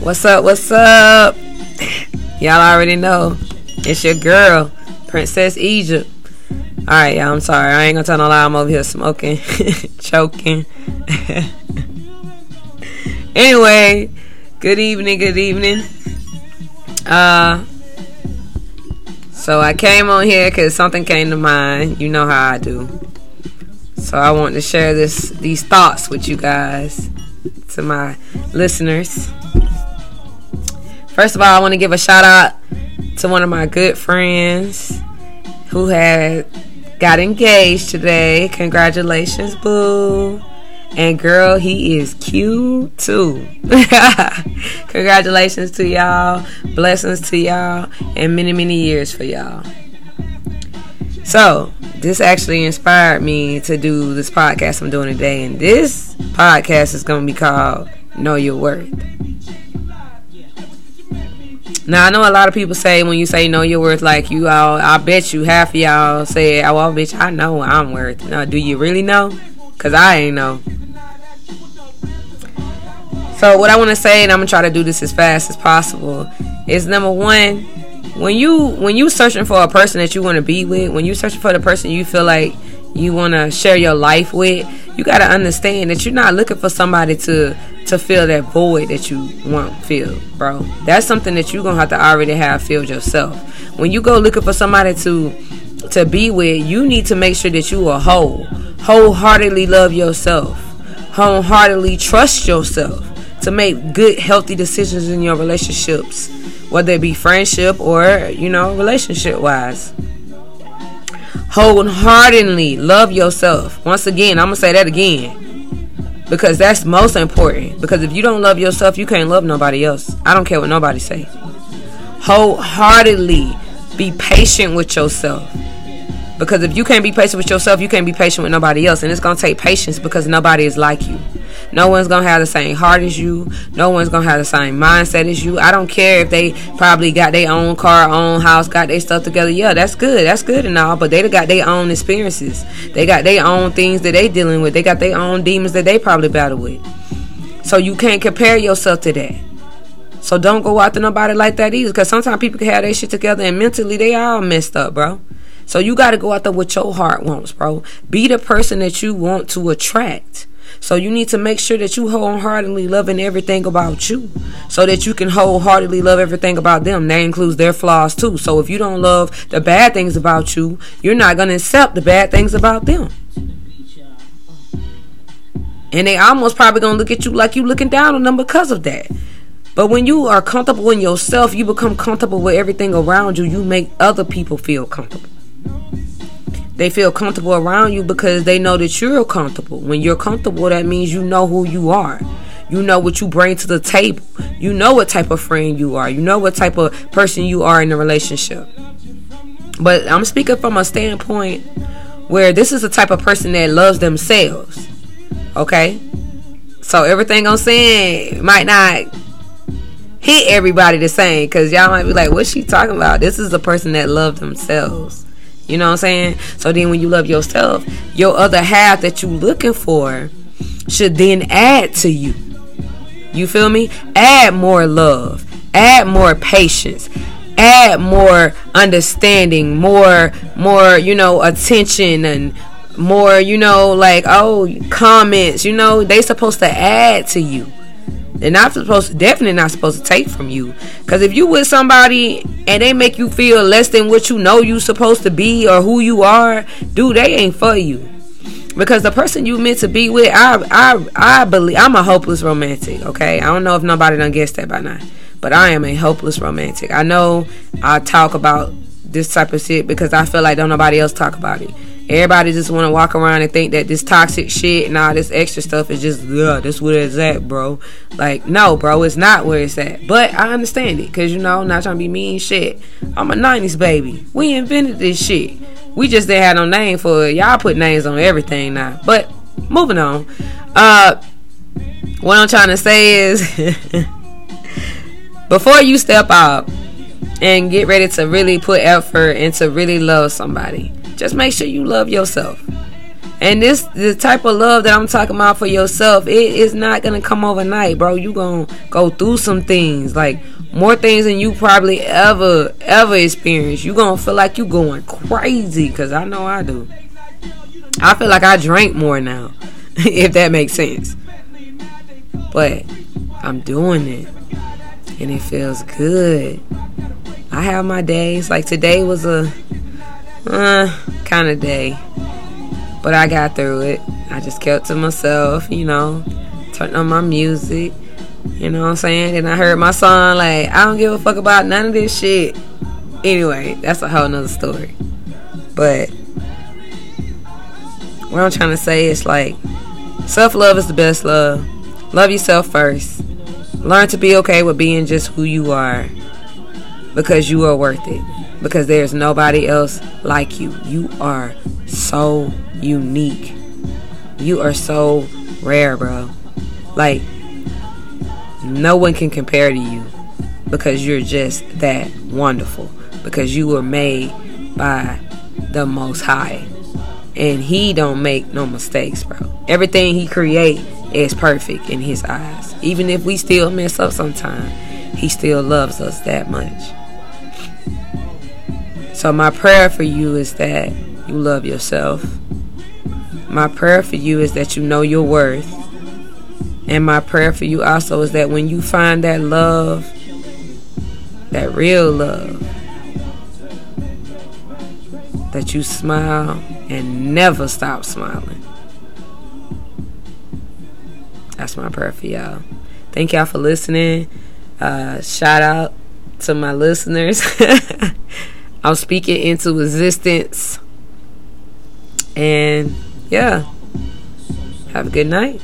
What's up? What's up? Y'all already know. It's your girl, Princess Egypt. Alright, y'all, I'm sorry. I ain't gonna tell no lie. I'm over here smoking, choking. anyway, good evening, good evening. Uh, so I came on here because something came to mind. You know how I do. So I want to share this these thoughts with you guys, to my listeners. First of all, I want to give a shout out to one of my good friends who had got engaged today. Congratulations, boo. And girl, he is cute too. Congratulations to y'all. Blessings to y'all. And many, many years for y'all. So, this actually inspired me to do this podcast I'm doing today. And this podcast is going to be called Know Your Worth. Now I know a lot of people say when you say know your worth, like you all, I bet you half of y'all say, "Oh, well, bitch, I know I'm worth." Now, do you really know? Cause I ain't know. So what I want to say, and I'm gonna try to do this as fast as possible, is number one, when you when you searching for a person that you want to be with, when you searching for the person you feel like you want to share your life with, you got to understand that you're not looking for somebody to to fill that void that you want filled, bro. That's something that you're gonna have to already have filled yourself. When you go looking for somebody to to be with, you need to make sure that you are whole, wholeheartedly love yourself, wholeheartedly trust yourself to make good, healthy decisions in your relationships, whether it be friendship or you know relationship wise wholeheartedly love yourself. Once again, I'm gonna say that again. Because that's most important. Because if you don't love yourself, you can't love nobody else. I don't care what nobody say. Wholeheartedly be patient with yourself. Because if you can't be patient with yourself, you can't be patient with nobody else. And it's gonna take patience because nobody is like you. No one's gonna have the same heart as you. No one's gonna have the same mindset as you. I don't care if they probably got their own car, own house, got their stuff together. Yeah, that's good. That's good and all. But they got their own experiences. They got their own things that they dealing with. They got their own demons that they probably battle with. So you can't compare yourself to that. So don't go after nobody like that either. Because sometimes people can have their shit together and mentally they all messed up, bro. So you got to go out there what your heart wants, bro. Be the person that you want to attract. So you need to make sure that you wholeheartedly loving everything about you so that you can wholeheartedly love everything about them. That includes their flaws too. So if you don't love the bad things about you, you're not going to accept the bad things about them. And they almost probably going to look at you like you looking down on them because of that. But when you are comfortable in yourself, you become comfortable with everything around you. You make other people feel comfortable. They feel comfortable around you because they know that you're comfortable. When you're comfortable, that means you know who you are. You know what you bring to the table. You know what type of friend you are. You know what type of person you are in a relationship. But I'm speaking from a standpoint where this is the type of person that loves themselves. Okay? So everything I'm saying might not hit everybody the same because y'all might be like, what's she talking about? This is a person that loves themselves. You know what I'm saying? So then when you love yourself, your other half that you looking for should then add to you. You feel me? Add more love, add more patience, add more understanding, more more, you know, attention and more, you know, like oh, comments, you know, they supposed to add to you. They're not supposed to, definitely not supposed to take from you. Because if you with somebody and they make you feel less than what you know you supposed to be or who you are, dude, they ain't for you. Because the person you meant to be with, I I I believe I'm a hopeless romantic. Okay, I don't know if nobody done guessed that by now, but I am a hopeless romantic. I know I talk about this type of shit because I feel like don't nobody else talk about it. Everybody just want to walk around and think that this toxic shit and all this extra stuff is just, yeah, that's where it's at, bro. Like, no, bro, it's not where it's at. But I understand it, because, you know, I'm not trying to be mean shit. I'm a 90s baby. We invented this shit. We just didn't have no name for it. Y'all put names on everything now. But, moving on. Uh, what I'm trying to say is, before you step out and get ready to really put effort and to really love somebody, just make sure you love yourself. And this the type of love that I'm talking about for yourself, it is not gonna come overnight, bro. You gonna go through some things, like more things than you probably ever ever experienced. You gonna feel like you going crazy, cause I know I do. I feel like I drink more now, if that makes sense. But I'm doing it, and it feels good. I have my days. Like today was a uh, kind of day but I got through it. I just kept to myself, you know, turned on my music, you know what I'm saying? And I heard my song, like, I don't give a fuck about none of this shit. Anyway, that's a whole nother story. But what I'm trying to say is like, self love is the best love. Love yourself first. Learn to be okay with being just who you are because you are worth it. Because there's nobody else like you. You are so unique. You are so rare, bro. Like, no one can compare to you because you're just that wonderful. Because you were made by the Most High. And He don't make no mistakes, bro. Everything He create is perfect in His eyes. Even if we still mess up sometimes, He still loves us that much. So my prayer for you is that you love yourself my prayer for you is that you know your worth. And my prayer for you also is that when you find that love, that real love, that you smile and never stop smiling. That's my prayer for y'all. Thank y'all for listening. Uh, shout out to my listeners. I'm speaking into existence. And yeah. Have a good night.